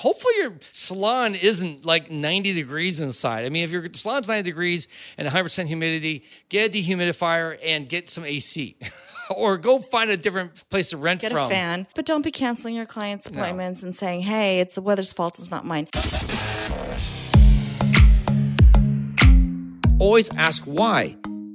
Hopefully your salon isn't like 90 degrees inside. I mean, if your salon's 90 degrees and 100% humidity, get a dehumidifier and get some AC. or go find a different place to rent Get from. a fan, but don't be canceling your clients' appointments and saying, "Hey, it's the weather's fault. It's not mine." Always ask why.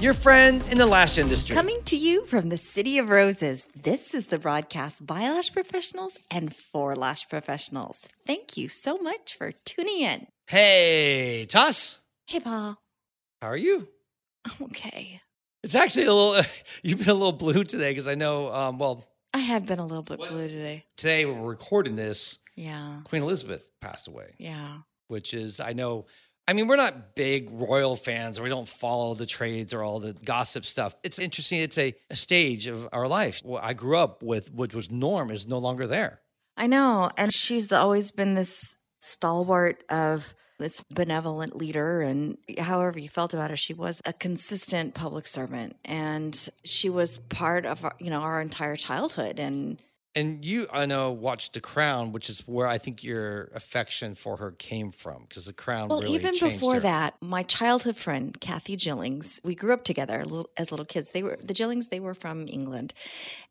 your friend in the lash industry. Coming to you from the City of Roses, this is the broadcast by lash professionals and for lash professionals. Thank you so much for tuning in. Hey, Tuss, Hey, Paul. how are you? Okay. It's actually a little. You've been a little blue today because I know. Um, well, I have been a little bit blue today. today when we're recording this, Yeah. Queen Elizabeth passed away. Yeah. which is I know. I mean, we're not big royal fans, or we don't follow the trades or all the gossip stuff. It's interesting. It's a, a stage of our life. What I grew up with, which was norm, is no longer there. I know. And she's always been this stalwart of this benevolent leader. And however you felt about her, she was a consistent public servant. And she was part of, our, you know, our entire childhood. And And you, I know, watched The Crown, which is where I think your affection for her came from, because The Crown. Well, really even before her. that, my childhood friend Kathy jillings we grew up together as little kids. They were the jillings They were from England,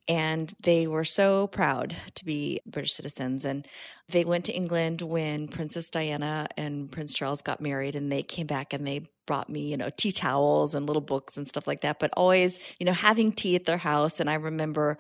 and they were so proud to be British citizens. And they went to England when Princess Diana and Prince Charles got married, and they came back and they brought me, you know, tea towels and little books and stuff like that. But always, you know, having tea at their house. And I remember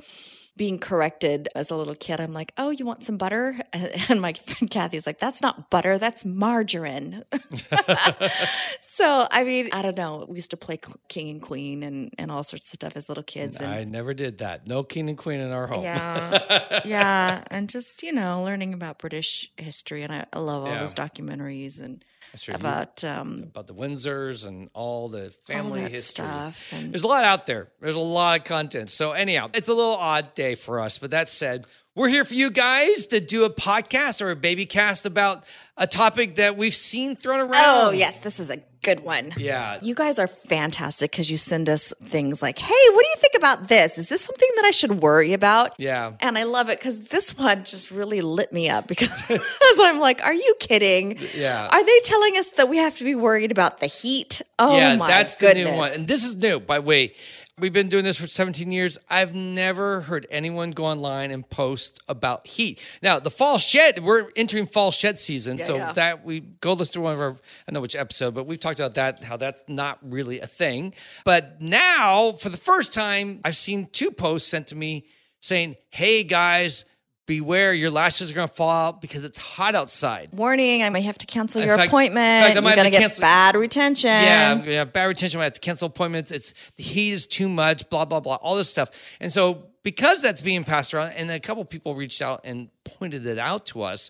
being corrected as a little kid. I'm like, oh, you want some butter? And my friend Kathy's like, that's not butter, that's margarine. so, I mean, I don't know. We used to play king and queen and, and all sorts of stuff as little kids. And I never did that. No king and queen in our home. yeah, yeah. And just, you know, learning about British history. And I, I love all Yeah. those documentaries and right. About, um, about the Windsors and all the family that history. There's a lot out there. There's a lot of content. So anyhow, it's a little odd day for us. But that said, we're here for you guys to do a podcast or a baby cast about a topic that we've seen thrown around. Oh, yes, this is a good one. Yeah. You guys are fantastic because you send us things like, hey, what do you think about this? Is this something that I should worry about? Yeah. And I love it because this one just really lit me up because I'm like, are you kidding? Yeah. Are they telling us that we have to be worried about the heat? Oh, yeah, my that's goodness. the new one. And this is new, by the way. We've been doing this for 17 years. I've never heard anyone go online and post about heat. Now, the fall shed, we're entering fall shed season. so yeah. that we go listen to one of our, I know which episode, but we've talked about that, how that's not really a thing. But now, for the first time, I've seen two posts sent to me saying, hey guys, beware, your lashes are going to fall out because it's hot outside. Warning, I may have to cancel In your fact- appointment. fact, might You're going to get cancel- bad retention. Yeah, have bad retention. I have to cancel appointments. It's the heat is too much. Blah blah blah. All this stuff. And so because that's being passed around, and a couple people reached out and pointed it out to us,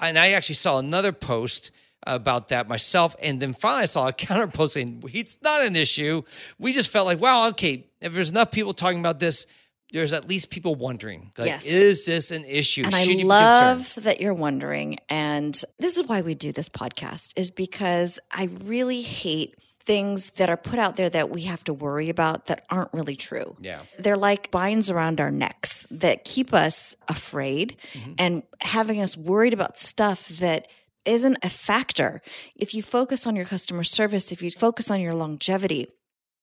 and I actually saw another post about that myself, and then finally I saw a counter post saying heat's not an issue. We just felt like, wow, okay, if there's enough people talking about this. There's at least people wondering, like, Yes. is this an issue? And Should I you love that you're wondering. And this is why we do this podcast, is because I really hate things that are put out there that we have to worry about that aren't really true. Yeah. They're like binds around our necks that keep us afraid Mm-hmm. and having us worried about stuff that isn't a factor. If you focus on your customer service, if you focus on your longevity,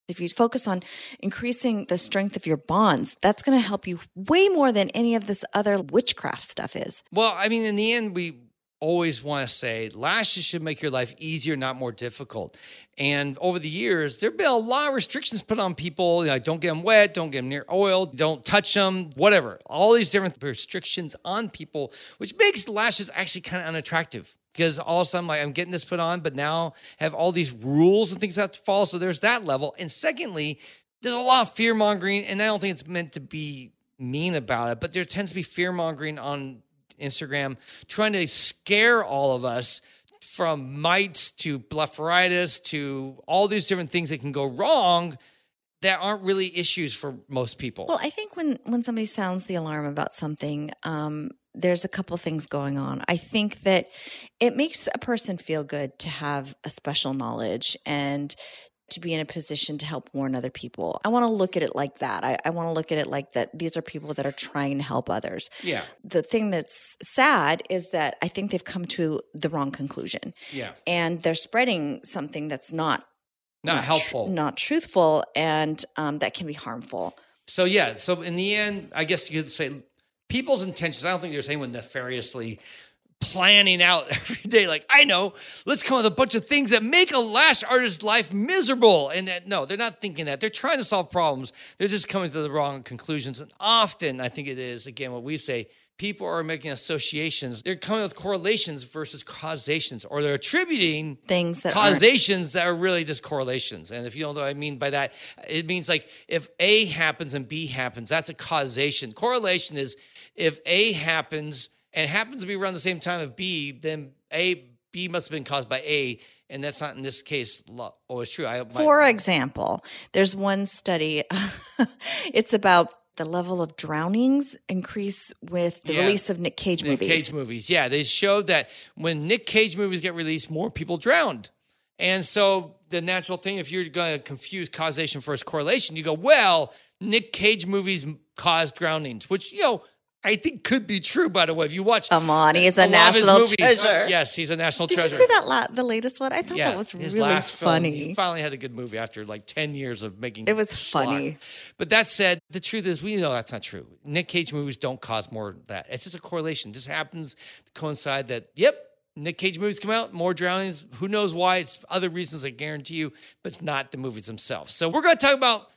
if you focus on increasing the strength of your bonds, that's going to help you way more than any of this other witchcraft stuff is. Well, I mean, in the end, we always want to say lashes should make your life easier, not more difficult. And over the years, there have been a lot of restrictions put on people. Like don't get them wet, don't get them near oil, don't touch them, whatever. All these different restrictions on people, which makes lashes actually kind of unattractive because all of a sudden like I'm getting this put on, but now have all these rules and things have to follow. So there's that level. And secondly, there's a lot of fear mongering, and I don't think it's meant to be mean about it, but there tends to be fear mongering on Instagram, trying to scare all of us from mites to blepharitis to all these different things that can go wrong that aren't really issues for most people. Well, I think when when somebody sounds the alarm about something, um, there's a couple things going on. I think that it makes a person feel good to have a special knowledge and to be in a position to help warn other people. I want to look at it like that. I, I want to look at it like that these are people that are trying to help others. yeah. The thing that's sad is that I think they've come to the wrong conclusion Yeah. and they're spreading something that's not Not, tr- helpful. not truthful, and um, that can be harmful. So yeah, so in the end, I guess you could say people's intentions. I don't think there's anyone nefariously planning out every day. Like I know, let's come up with a bunch of things that make a lash artist's life miserable. And that, no, they're not thinking that. They're trying to solve problems. They're just coming to the wrong conclusions. And often, I think it is again what we say. People are making associations. They're coming with correlations versus causations, or they're attributing Things that aren't- causations that are really just correlations. And if you don't know what I mean by that, it means like if A happens and B happens, that's a causation. Correlation is if A happens and happens to be around the same time of B, then A B must have been caused by A, and that's not in this case. lo- Oh, it's true. I my- For example, there's one study, it's about the level of drownings increase with the Yeah. release of Nick Cage movies. Nick. Cage movies. Yeah, they showed that when Nick Cage movies get released, more people drowned. And so the natural thing, if you're going to confuse causation versus correlation, you go, well, Nick Cage movies cause drownings, which, you know, I think could be true, by the way. If you watch on, is a national movies- treasure. Yes, he's a national Did treasure. Did you see that la- the latest one? I thought that was really last film, funny. he finally had a good movie after like 10 years of making It was schlock. funny. But that said, the truth is, we know that's not true. Nick Cage movies don't cause more of that. It's just a correlation. It just happens to coincide that, yep, Nick Cage movies come out, more drownings. Who knows why? It's other reasons, I guarantee you, but it's not the movies themselves. So we're going to talk about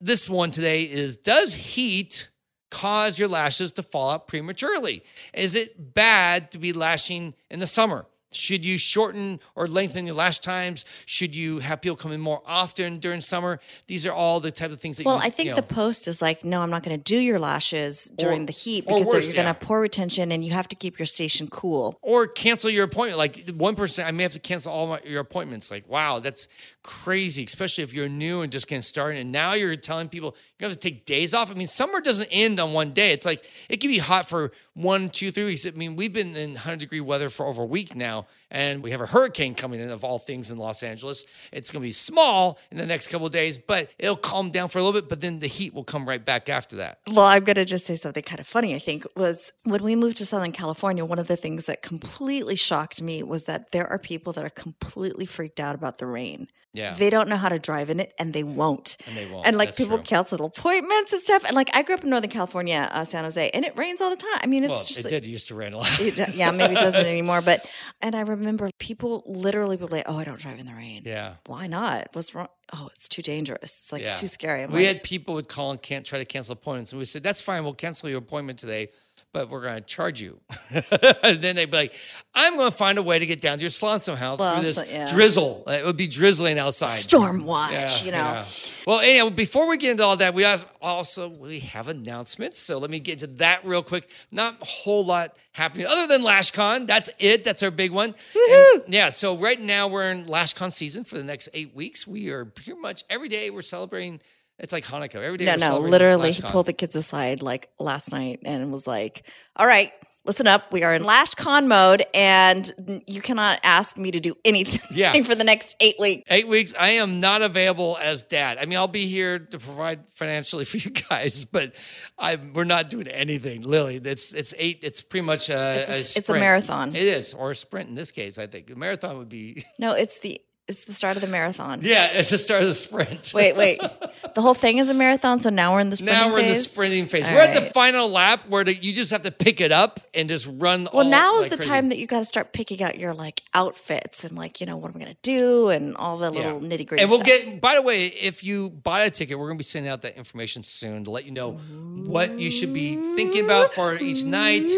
this one today is does heat cause your lashes to fall out prematurely? Is it bad to be lashing in the summer? Should you shorten or lengthen your lash times? Should you have people come in more often during summer? These are all the type of things that Well, you, I think you the post is like, no, I'm not going to do your lashes during Or- the heat because worse, you're going to yeah. have poor retention and you have to keep your station cool. or cancel your appointment. Like one person, I may have to cancel all my, your appointments. Like, wow, that's crazy, especially if you're new and just getting started. And now you're telling people you have to take days off. I mean, summer doesn't end on one day. It's like it can be hot for one, two, three weeks. I mean, we've been in 100 degree weather for over a week now, and we have a hurricane coming in of all things in Los Angeles. It's going to be small in the next couple of days, but it'll calm down for a little bit. But then the heat will come right back after that. Well, I'm going to just say something kind of funny, I think, was when we moved to Southern California, one of the things that completely shocked me was that there are people that are completely freaked out about the rain. Yeah. They don't know how to drive in it and they won't. And they won't. And like That's people true. cancel appointments and stuff. And like I grew up in Northern California, uh, San Jose, and it rains all the time. I mean, it's well, just it like, did used to rain a lot. yeah, maybe it doesn't anymore. But and I remember people literally would be like, "Oh, I don't drive in the rain." yeah. Why not? What's wrong? Oh, it's too dangerous. It's like it's too scary. I'm we like, had people would call and can't try to cancel appointments, and we said that's fine. We'll cancel your appointment today, but we're going to charge you. and then they'd be like, "I'm going to find a way to get down to your salon somehow Well, through this so- yeah. drizzle. It would be drizzling outside." storm watch. Yeah, you know. yeah. Well, anyhow, before we get into all that, we also we have announcements. So let me get to that real quick. Not a whole lot happening other than LashCon. That's it. That's our big one. And, yeah. So right now we're in LashCon season for the next eight weeks. We are pretty much every day we're celebrating. It's like Hanukkah. Every day. No, no, literally, he pulled the kids aside like last night and was like, "All right, listen up. We are in Lash Con mode, and you cannot ask me to do anything Yeah. for the next eight weeks." Eight weeks. I am not available as dad. I mean, I'll be here to provide financially for you guys, but I we're not doing anything. Lily, it's it's eight. It's pretty much a, It's a- it's a marathon. It is, or a sprint in this case. I think a marathon would be. No, it's the It's the start of the marathon. Yeah, it's the start of the sprint. Wait, wait. The whole thing is a marathon, so now we're in the sprinting phase. now we're in the phase? sprinting phase. All we're at the right. final lap where the, you just have to pick it up and just run. Well, all now is like the crazy. time that you got to start picking out your like outfits and like you know what am I going to do and all the little Yeah. nitty gritty. And we'll stuff. get. By the way, if you buy a ticket, we're going to be sending out that information soon to let you know what you should be thinking about for each night.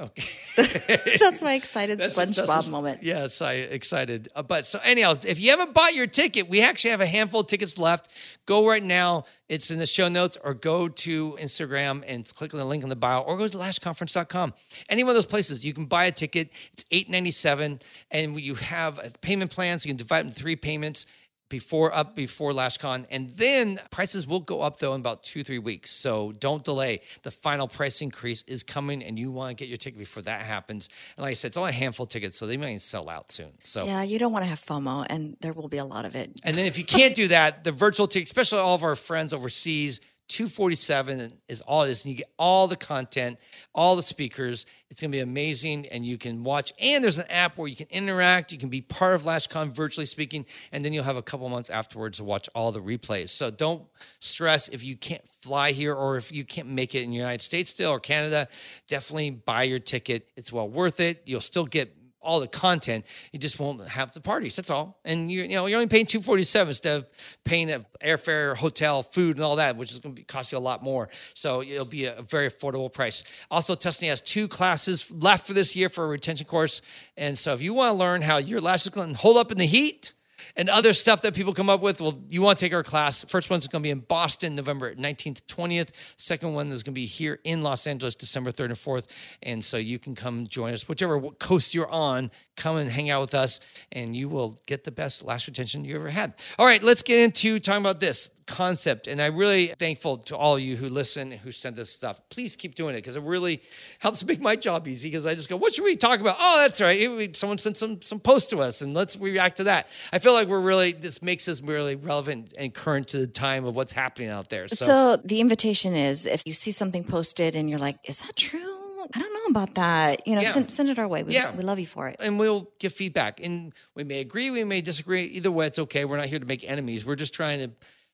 Okay. That's my excited That's- SpongeBob that's- moment. Yes, I excited. Uh, but so anyhow, if you haven't bought your ticket, we actually have a handful of tickets left. Go right now. It's in the show notes, or go to Instagram and click on the link in the bio, or go to lashconference.com. Any one of those places, you can buy a ticket. It's eight ninety seven, and you have a payment plans. You can divide it into three payments before up before LashCon and then prices will go up though in about two three weeks. So don't delay. The final price increase is coming, and you want to get your ticket before that happens. And like I said, it's only a handful of tickets, so they might sell out soon. So. Yeah, you don't want to have FOMO, and there will be a lot of it. And then if you can't do that, the virtual ticket, especially all of our friends overseas, 247 is all it is. And you get all the content, all the speakers. It's going to be amazing. And you can watch. And there's an app where you can interact. You can be part of LashCon virtually speaking. And then you'll have a couple months afterwards to watch all the replays. So don't stress if you can't fly here or if you can't make it in the United States still or Canada. Definitely buy your ticket. It's well worth it. You'll still get all the content. You just won't have the parties. That's all. And you you know you're only paying two forty seven instead of paying a airfare, hotel, food, and all that, which is going to cost you a lot more. So it'll be a, very affordable price. Also, Tuscany has two classes left for this year for a retention course. And so if you want to learn how your lashes can hold up in the heat. And other stuff that people come up with. Well, you want to take our class. First one's going to be in Boston, November 19th, 20th. Second one is going to be here in Los Angeles, December 3rd and 4th. And so you can come join us, whichever coast you're on, come and hang out with us, and you will get the best lash retention you ever had. All right, let's get into talking about this concept. And I'm really thankful to all you who listen, who send this stuff. Please keep doing it because it really helps make my job easy. Because I just go, what should we talk about? Oh, that's right. Someone sent some some post to us, and let's react to that. I feel like we're really this makes us really relevant and current to the time of what's happening out there. So, So the invitation is if you see something posted and you're like, is that true? I don't know about that. You know, Yeah. send, send it our way. We, Yeah. we love you for it. and we'll give feedback. And we may agree, we may disagree. Either way, it's okay. We're not here to make enemies. We're just trying to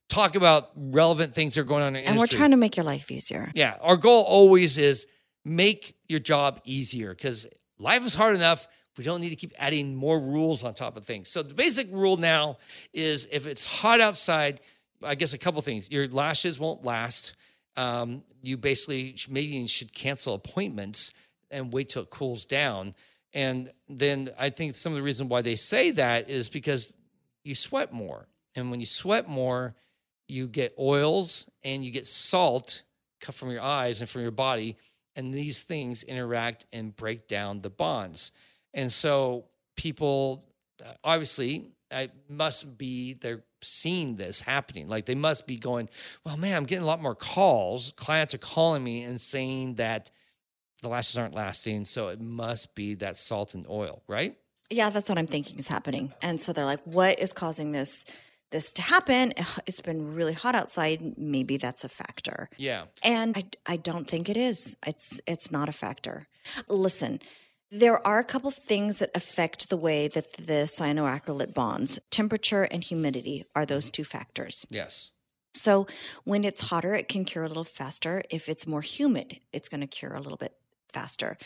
talk about relevant things that are going on in And we're industry. trying to make your life easier. Yeah, our goal always is make your job easier because life is hard enough. We don't need to keep adding more rules on top of things. So the basic rule now is if it's hot outside, I guess a couple things. Your lashes won't last. Um, you basically maybe you should cancel appointments and wait till it cools down. And then I think some of the reason why they say that is because you sweat more. And when you sweat more, you get oils and you get salt cut from your eyes and from your body. And these things interact and break down the bonds. And so people uh, obviously I must be they're seeing this happening. Like they must be going, well, man, I'm getting a lot more calls. Clients are calling me and saying that the lashes aren't lasting. So it must be that salt and oil, right? Yeah, that's what I'm thinking is happening. And so they're like, what is causing this this to happen? It's been really hot outside. Maybe that's a factor. Yeah. And I, I don't think it is. It's it's not a factor. Listen, there are a couple of things that affect the way that the cyanoacrylate bonds. Temperature and humidity are those two factors. Yes. So when it's hotter, it can cure a little faster. If it's more humid, it's going to cure a little bit faster.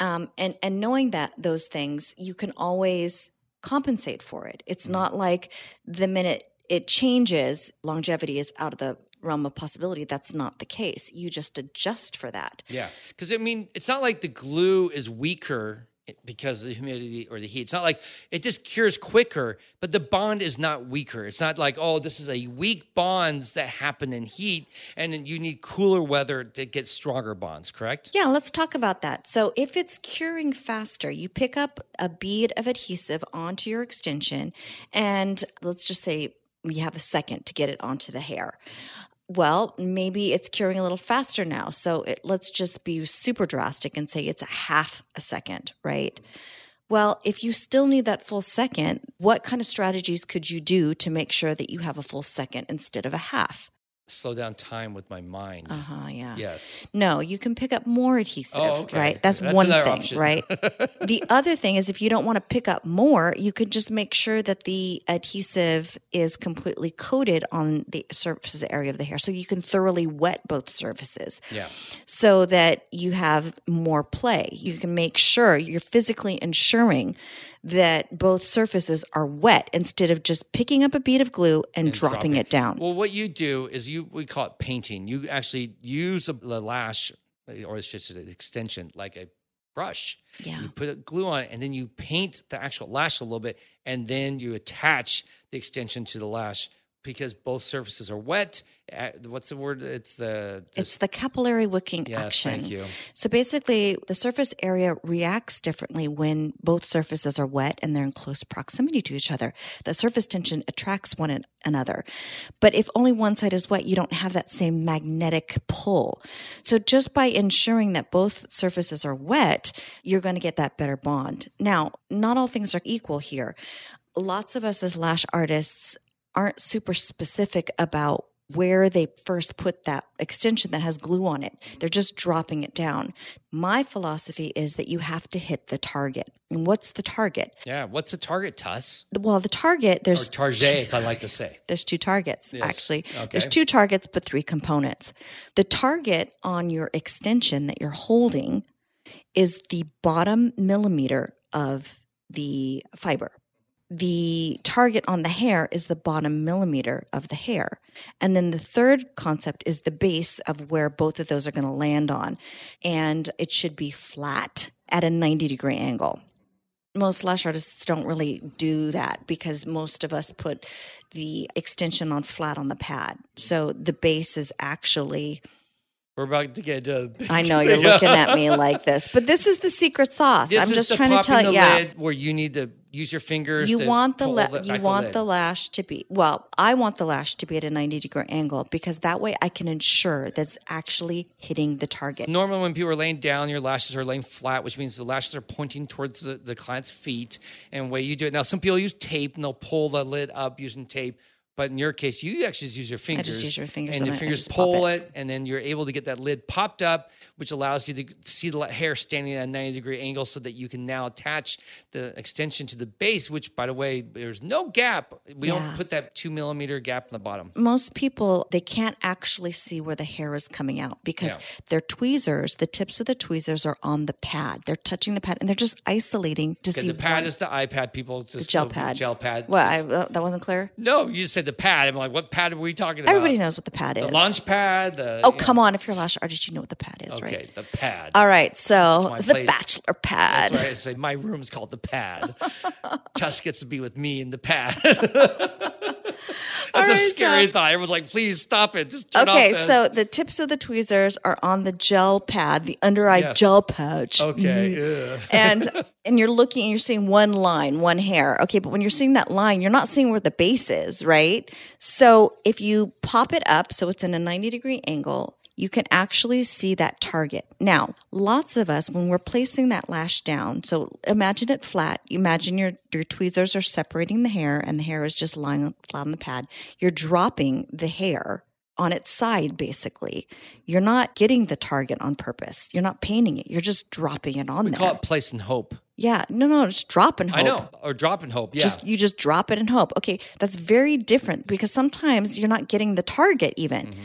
Um, and and knowing that those things, you can always compensate for it. It's mm-hmm. not like the minute it changes, longevity is out of the realm of possibility. That's not the case. You just adjust for that. Yeah, because I mean, it's not like the glue is weaker because of the humidity or the heat. It's not like it just cures quicker, but the bond is not weaker. It's not like oh, this is a weak bonds that happen in heat, and then you need cooler weather to get stronger bonds. Correct? Yeah, let's talk about that. So, if it's curing faster, you pick up a bead of adhesive onto your extension, and let's just say you have a second to get it onto the hair. Well, maybe it's curing a little faster now. So, it, let's just be super drastic and say it's a half a second, right? Well, if you still need that full second, what kind of strategies could you do to make sure that you have a full second instead of a half? Slow down time with my mind. Uh huh. Yeah. Yes. No, you can pick up more adhesive, Oh, okay. right? That's, That's one thing, option. right? the other thing is if you don't want to pick up more, you could just make sure that the adhesive is completely coated on the surface area of the hair so you can thoroughly wet both surfaces Yeah. so that you have more play. You can make sure you're physically ensuring that both surfaces are wet instead of just picking up a bead of glue and, dropping it down. Well, what you do is you we call it painting. You actually use a, the lash, or it's just an extension, like a brush. Yeah. You put a glue on it, and then you paint the actual lash a little bit, and then you attach the extension to the lash because both surfaces are wet. Uh, What's the word? It's the It's the capillary wicking Yes, action. thank you. So basically, the surface area reacts differently when both surfaces are wet and they're in close proximity to each other. The surface tension attracts one another. But if only one side is wet, you don't have that same magnetic pull. So just by ensuring that both surfaces are wet, you're going to get that better bond. Now, not all things are equal here. Lots of us as lash artists aren't super specific about where they first put that extension that has glue on it. They're just dropping it down. My philosophy is that you have to hit the target. And what's the target? yeah. What's the target, Tuss? Well, the target, Or there's target, as I like to say. there's two targets Yes. actually. Okay. There's two targets but three components. The target on your extension that you're holding is the bottom millimeter of the fiber. The target on the hair is the bottom millimeter of the hair. And then the third concept is the base of where both of those are going to land on. And it should be flat at a 90 degree angle most lash artists don't really do that because most of us put the extension on flat on the pad. So the base is actually, We're about to get. Uh, I know you're looking at me like this, but this is the secret sauce. This I'm just trying to tell you. Yeah. where you need to use your fingers. You want the la- the- you want lid. the lash to be well. I want the lash to be at a 90 degree angle because that way I can ensure that's actually hitting the target. Normally, when people are laying down, your lashes are laying flat, which means the lashes are pointing towards the, the client's feet. And the way you do it now, some people use tape and they'll pull the lid up using tape. But in your case, you actually just use your fingers. use your fingers and your I- I fingers just pull it. it. and then you're able to get that lid popped up, which allows you to see the hair standing at a 90 degree angle, so that you can now attach the extension to the base. Which, by the way, there's no gap. We Yeah. don't put that two millimeter gap in the bottom. most people they can't actually see where the hair is coming out because Yeah. their tweezers the tips of the tweezers are on the pad they're touching the pad and they're just isolating to see the pad is the iPad. People just the gel pad Gel pad. what I, uh, that wasn't clear No, you said the pad. I'm like, what pad are we talking about? everybody knows what the pad is. The launch pad. The oh come on if you're a lash artist you know what the pad is Okay, right Okay, the pad. all right so the place. bachelor pad That's I say my room's called the pad. Tuss gets to be with me in the pad. That's a scary so- thought. Everyone's like, please stop it. Just turn Okay, so the tips of the tweezers are on the gel pad, the under eye Yes. gel pouch. Okay. Mm. ugh. and and you're looking and you're seeing one line, one hair. Okay, but when you're seeing that line, you're not seeing where the base is, right? So if you pop it up so it's in a 90 degree angle, you can actually see that target. Now, lots of us, when we're placing that lash down, so imagine it flat. Imagine your, your tweezers are separating the hair and the hair is just lying flat on the pad. You're dropping the hair on its side, basically. You're not getting the target on purpose. You're not painting it. You're just dropping it on We there. call it place and hope. Yeah, no, no, just drop and hope. I know. Or drop and hope. Yeah. Just you just drop it and hope. Okay, that's very different because sometimes you're not getting the target even. Mm-hmm.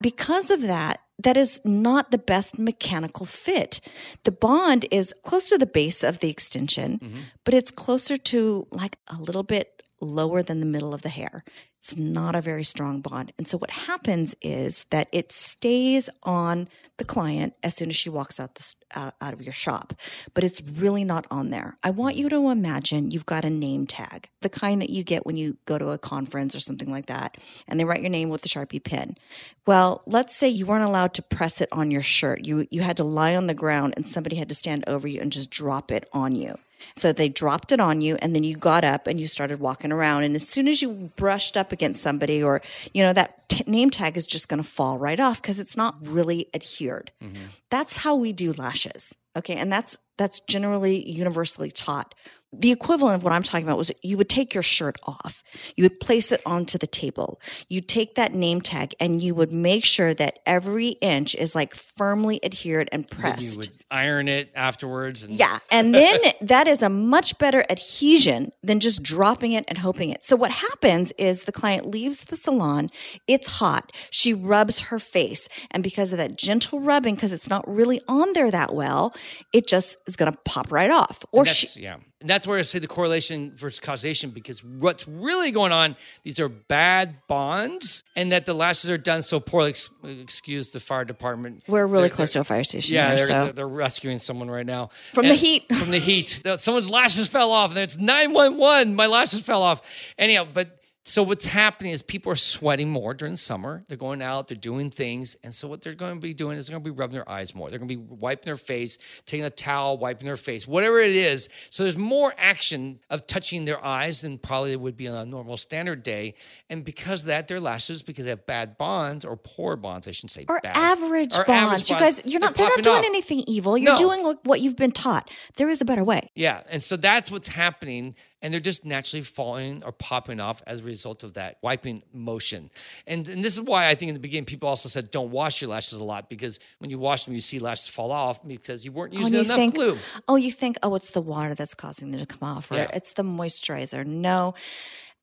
Because of that, that is not the best mechanical fit. The bond is close to the base of the extension, Mm-hmm. but it's closer to like a little bit lower than the middle of the hair. It's not a very strong bond. And so what happens is that it stays on the client as soon as she walks out, the, out, out of your shop, but it's really not on there. I want you to imagine you've got a name tag, the kind that you get when you go to a conference or something like that, and they write your name with the Sharpie pen. Well, let's say you weren't allowed to press it on your shirt. You, you had to lie on the ground and somebody had to stand over you and just drop it on you. So they dropped it on you, and then you got up and you started walking around. And as soon as you brushed up against somebody, or you know that t- name tag is just going to fall right off because it's not really adhered. Mm-hmm. That's how we do lashes. Okay, and that's that's generally universally taught. The equivalent of what I'm talking about was you would take your shirt off, you would place it onto the table, you take that name tag, and you would make sure that every inch is like firmly adhered and pressed. you would iron it afterwards. And Yeah. And then that is a much better adhesion than just dropping it and hoping it. So what happens is the client leaves the salon. It's hot. She rubs her face. And because of that gentle rubbing, because it's not really on there that well, it just is going to pop right off. Or she, yeah. And that's where I say the correlation versus causation because what's really going on, these are bad bonds and that the lashes are done so poorly. Ex- Excuse the fire department. we're really They're- close to a fire station. Yeah, there, they're, so. they're, they're rescuing someone right now From the heat. From the heat, someone's lashes fell off, and it's nine one one. My lashes fell off. Anyhow, but so what's happening is people are sweating more during the summer. They're going out, they're doing things, and so what they're going to be doing is they're going to be rubbing their eyes more. They're going to be wiping their face, taking a towel, wiping their face, whatever it is. So there's more action of touching their eyes than probably it would be on a normal standard day, and because of that, their lashes because they have bad bonds or poor bonds, I shouldn't say or bad. average Or bonds. average You guys, you're not. They're not doing off. anything evil. You're No. doing what you've been taught. There is a better way. Yeah. And so that's what's happening. And they're just naturally falling or popping off as a result of that wiping motion. And, and this is why I think in the beginning people also said don't wash your lashes a lot because when you wash them, you see lashes fall off because you weren't Oh, using and you enough think, glue. oh, you think, oh, it's the water that's causing them to come off, or Yeah. it's the moisturizer. No.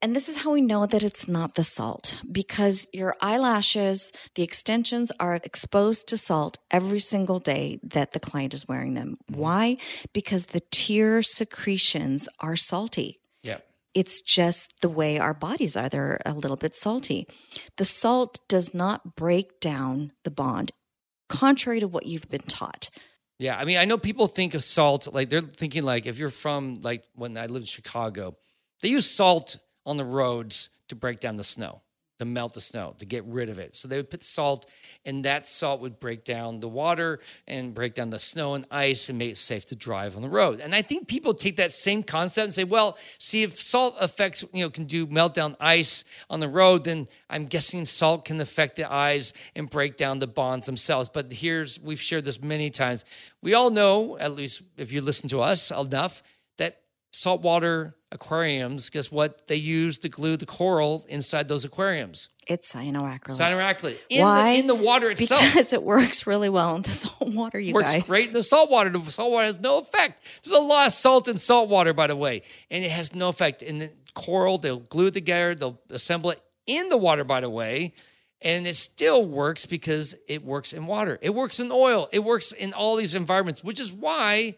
And this is how we know that it's not the salt because your eyelashes, the extensions are exposed to salt every single day that the client is wearing them. Mm-hmm. Why? Because the tear secretions are salty. Yeah. It's just the way our bodies are. They're a little bit salty. The salt does not break down the bond, contrary to what you've been taught. Yeah, I mean, I know people think of salt like they're thinking like if you're from like when I lived in Chicago, they use salt on the roads to break down the snow, to melt the snow, to get rid of it. So they would put salt, and that salt would break down the water and break down the snow and ice and make it safe to drive on the road. And I think people take that same concept and say, well, see if salt affects, you know, can do melt down ice on the road, then I'm guessing salt can affect the eyes and break down the bonds themselves. But here's we've shared this many times. We all know, at least if you listen to us enough, saltwater aquariums, guess what? They use to glue the coral inside those aquariums. It's cyanoacrylate. Cyanoacrylate. In Why? The, in the water itself. Because it works really well in the salt water, you works guys. great in the salt water. The salt water has no effect. There's a lot of salt in salt water, by the way, and it has no effect. In the coral, they'll glue it together, they'll assemble it in the water, by the way, and it still works because it works in water. It works in oil. It works in all these environments, which is why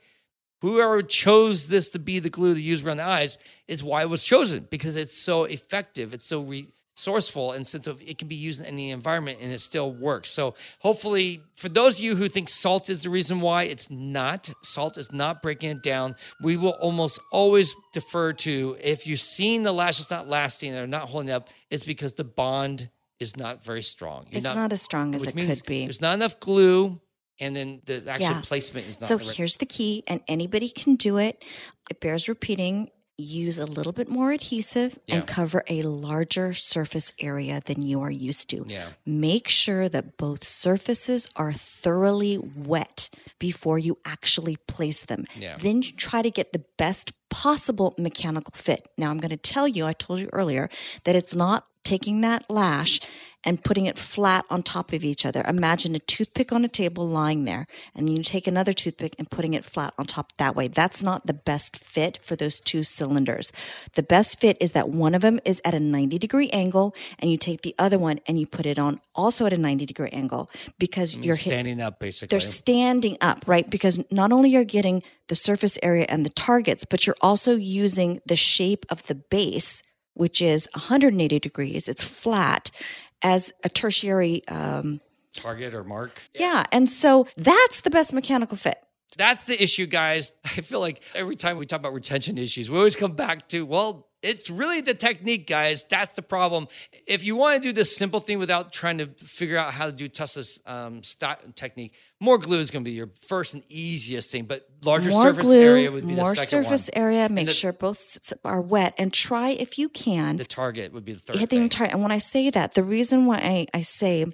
whoever chose this to be the glue to use around the eyes is why it was chosen because it's so effective. It's so resourceful and sense of it can be used in any environment and it still works. So hopefully for those of you who think salt is the reason why, it's not. Salt is not breaking it down. We will almost always defer to if you've seen the lashes not lasting, they're not holding up, it's because the bond is not very strong. You're It's not as strong as it could be. There's not enough glue and then the actual Yeah. placement is not So the right- here's the key, and anybody can do it. It bears repeating. Use a little bit more adhesive Yeah. and cover a larger surface area than you are used to. Yeah. Make sure that both surfaces are thoroughly wet before you actually place them. Yeah. Then you try to get the best possible mechanical fit. Now, I'm going to tell you, I told you earlier, that it's not taking that lash and putting it flat on top of each other. Imagine a toothpick on a table lying there, and you take another toothpick and putting it flat on top that way. That's not the best fit for those two cylinders. The best fit is that one of them is at a 90 degree angle, and you take the other one and you put it on also at a 90 degree angle because you're hit, standing up basically. they're standing up, right? Because not only are you're getting the surface area and the targets, but you're also using the shape of the base, which is 180 degrees. It's flat as a tertiary. Um, Target or mark. yeah. And so that's the best mechanical fit. That's the issue, guys. I feel like every time we talk about retention issues, we always come back to, well, it's really the technique, guys. That's the problem. If you want to do this simple thing without trying to figure out how to do Tuss's um, technique, more glue is going to be your first and easiest thing. But larger more surface glue, area would be more the second surface one. area. Make the- sure both are wet and try if you can The target would be the third hit the entire. And when I say that, the reason why I, I say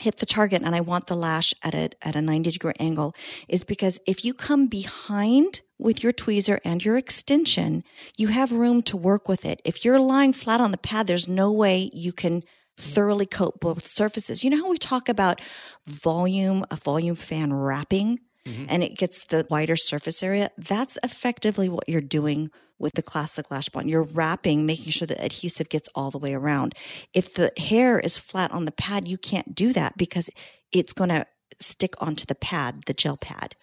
hit the target and I want the lash at a, at a 90 degree angle is because if you come behind with your tweezer and your extension, you have room to work with it. If you're lying flat on the pad, there's no way you can thoroughly coat both surfaces. You know how we talk about volume, a volume fan wrapping? Mm-hmm. and it gets the wider surface area, that's effectively what you're doing with the classic lash bond. You're wrapping, making sure the adhesive gets all the way around. If the hair is flat on the pad, you can't do that because it's going to stick onto the pad, the gel pad.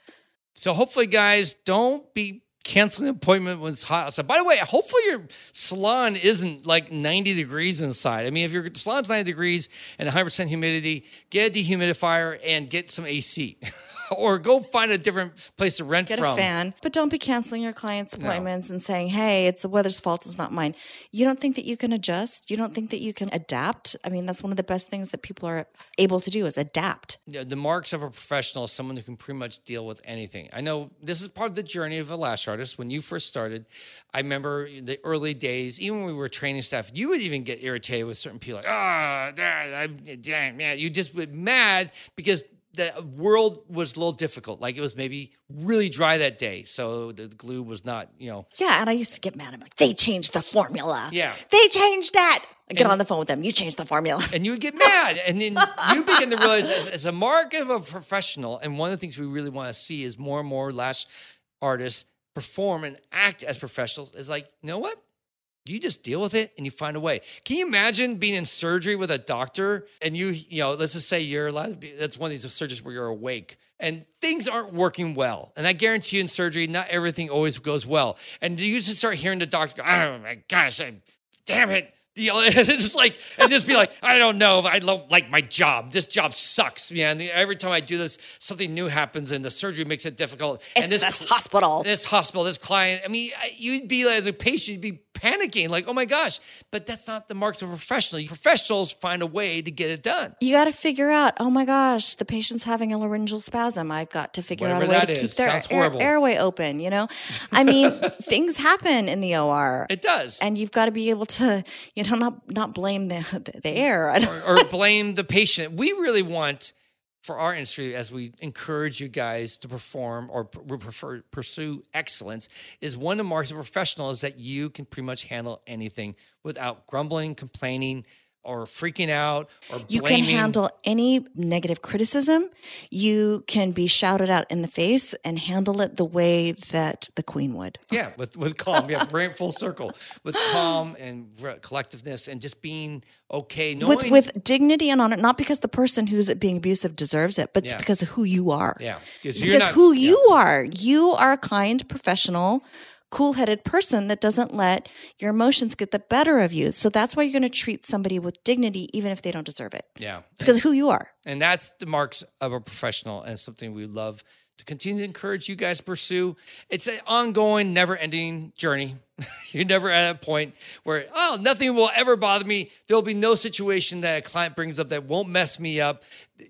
So hopefully, guys, don't be canceling an appointment when it's hot outside. By the way, hopefully your salon isn't like 90 degrees inside. I mean, if your salon's 90 degrees and 100% humidity, get a dehumidifier and get some AC. or go find a different place to rent Get from. a fan, but don't be canceling your clients' appointments and saying, "Hey, it's the weather's fault; it's not mine." You don't think that you can adjust? You don't think that you can adapt? I mean, that's one of the best things that people are able to do is adapt. Yeah, the marks of a professional is someone who can pretty much deal with anything. I know this is part of the journey of a lash artist. When you first started, I remember the early days, even when we were training staff, you would even get irritated with certain people, like, ah, oh, damn, man. You just would mad because the world was a little difficult. Like it was maybe really dry that day, so the glue was not, you know. Yeah, and I used to get mad. I'm like, they changed the formula. Yeah. they changed that. I get And- on the phone with them. You changed the formula. and you would get mad. And then you begin to realize, as, as a mark of a professional, and one of the things we really want to see is more and more lash artists perform and act as professionals. Is like, you know what? You just deal with it and you find a way. Can you imagine being in surgery with a doctor and you, you know, let's just say you're allowed to be, that's one of these surgeries where you're awake and things aren't working well. And I guarantee you in surgery, not everything always goes well. And you just start hearing the doctor go, oh my gosh, I, damn it. You know, and it's just like, and just be like, I don't know if I don't like my job. This job sucks, man. Every time I do this, something new happens, and the surgery makes it difficult. and It's this hospital. this hospital, this client. I mean, you'd be as a patient, you'd be panicking, like, oh my gosh. But that's not the marks of a professional. Professionals find a way to get it done. You got to figure out. Oh my gosh, the patient's having a laryngeal spasm. I've got to figure out a way to keep their air- airway open. You know, I mean, things happen in the OR. It does. and you've got to be able to, you know, not not blame the the, the air. Or, or blame the patient. We really want for our industry, as we encourage you guys to perform or prefer pursue excellence, is one of the marks of a professional is that you can pretty much handle anything without grumbling, complaining, or freaking out or You can handle any negative criticism. You can be shouted out in the face and handle it the way that the queen would. Yeah, with with calm. Yeah, bring it full circle with calm and collectiveness and just being okay. Knowing, With with dignity and honor, not because the person who's being abusive deserves it, but it's Yeah. because of who you are. yeah, Because you're not who yeah. you are. You are a kind, professional, cool headed person that doesn't let your emotions get the better of you. So that's why you're going to treat somebody with dignity, even if they don't deserve it, Yeah, because who you are. And that's the marks of a professional and something we love to continue to encourage you guys to pursue. It's an ongoing, never ending journey. You're never at a point where, oh, nothing will ever bother me. There'll be no situation that a client brings up that won't mess me up.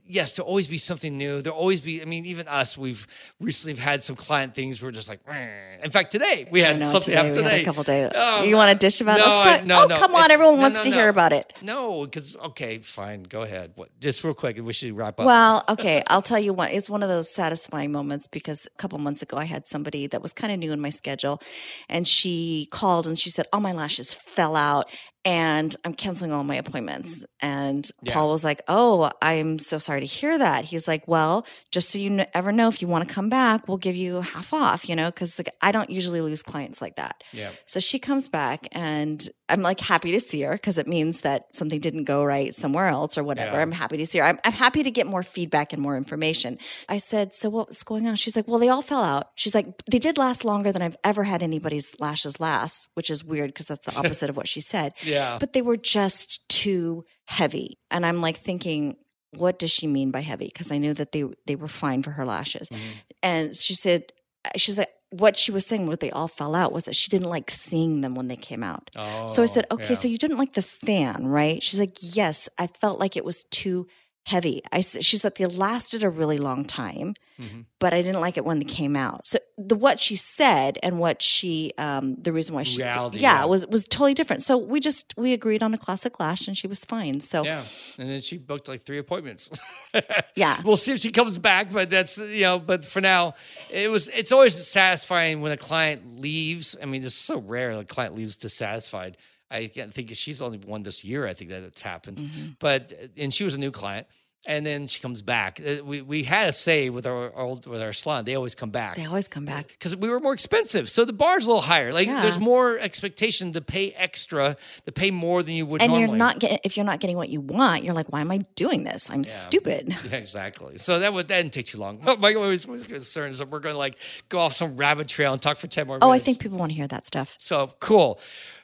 Yes, there'll always be something new. There'll always be, I mean, even us, we've recently had some client things we're just like, "Meh." in fact, today we had know, something today happen today. a couple days. Oh, you want to dish about? it? no, Let's I- no, oh, no, come on! Everyone wants no, to hear about it. No, because, okay, fine, go ahead. What, just real quick, we should wrap up. Well, okay, I'll tell you what. It's one of those satisfying moments because a couple months ago I had somebody that was kind of new in my schedule, and she called and she said, "All my lashes fell out." And I'm canceling all my appointments. Mm-hmm. And Yeah. Paul was like, Oh, I'm so sorry to hear that. He's like, Well, just so you ever know, if you want to come back, we'll give you half off, you know, because like, I don't usually lose clients like that. Yeah. So she comes back and I'm like happy to see her because it means that something didn't go right somewhere else or whatever. Yeah. I'm happy to see her. I'm, I'm happy to get more feedback and more information. I said, So what was going on? She's like, Well, they all fell out. She's like, They did last longer than I've ever had anybody's lashes last, which is weird because that's the opposite of what she said. Yeah. But they were just too heavy. And I'm like thinking, what does she mean by heavy? Because I knew that they they were fine for her lashes. Mm-hmm. And she said, she's like, what she was saying, what they all fell out, was that she didn't like seeing them when they came out. so I said, Oh, okay, yeah. so you didn't like the fan, right? She's like, yes, I felt like it was too heavy. I she said they lasted a really long time, Mm-hmm. but I didn't like it when they came out. So the what she said and what she um the reason why she Reality, yeah, yeah. was was totally different. So we just we agreed on a classic lash and she was fine. So Yeah. And then she booked like three appointments. Yeah. We'll see if she comes back, but that's, you know, but for now, it was, it's always satisfying when a client leaves. I mean, it's so rare the client leaves dissatisfied. I can't think she's only one this year, I think that it's happened. Mm-hmm. But, and she was a new client. And then she comes back. Uh, We, we had a say with our old with our salon. They always come back they always come back. because we were more expensive. So the bar's a little higher. Like Yeah. there's more expectation to pay extra, to pay more than you would And normally. you're not getting if you're not getting what you want, you're like, why am I doing this? I'm stupid. Yeah, exactly. So that would that didn't take too long. My always was concerned is that we're going to like go off some rabbit trail and talk for ten more minutes. Oh, I think people want to hear that stuff. so. Cool.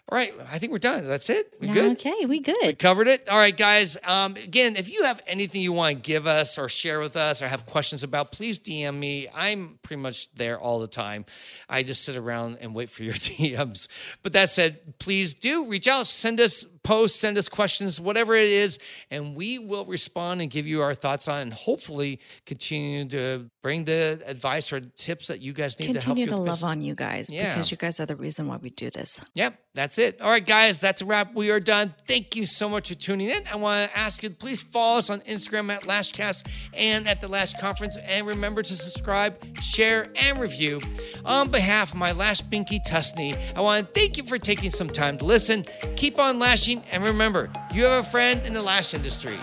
All right, I think we're done. That's it. We good? Okay, we good. We covered it. All right, guys. Um, again, if you have anything you want to give us or share with us or have questions about, please DM me. I'm pretty much there all the time. I just sit around and wait for your DMs. But that said, please do reach out, send us posts, send us questions, whatever it is, and we will respond and give you our thoughts on and hopefully continue to bring the advice or tips that you guys need Continue to to help you with love on you guys Yeah. because you guys are the reason why we do this. Yep, that's it. All right, guys, that's a wrap. We are done. Thank you so much for tuning in. I want to ask you to please follow us on Instagram at Lashcast and at the Lash Conference. And remember to subscribe, share, and review. On behalf of my Lash Binky Tusney, I want to thank you for taking some time to listen. Keep on lashing, and remember, you have a friend in the lash industry.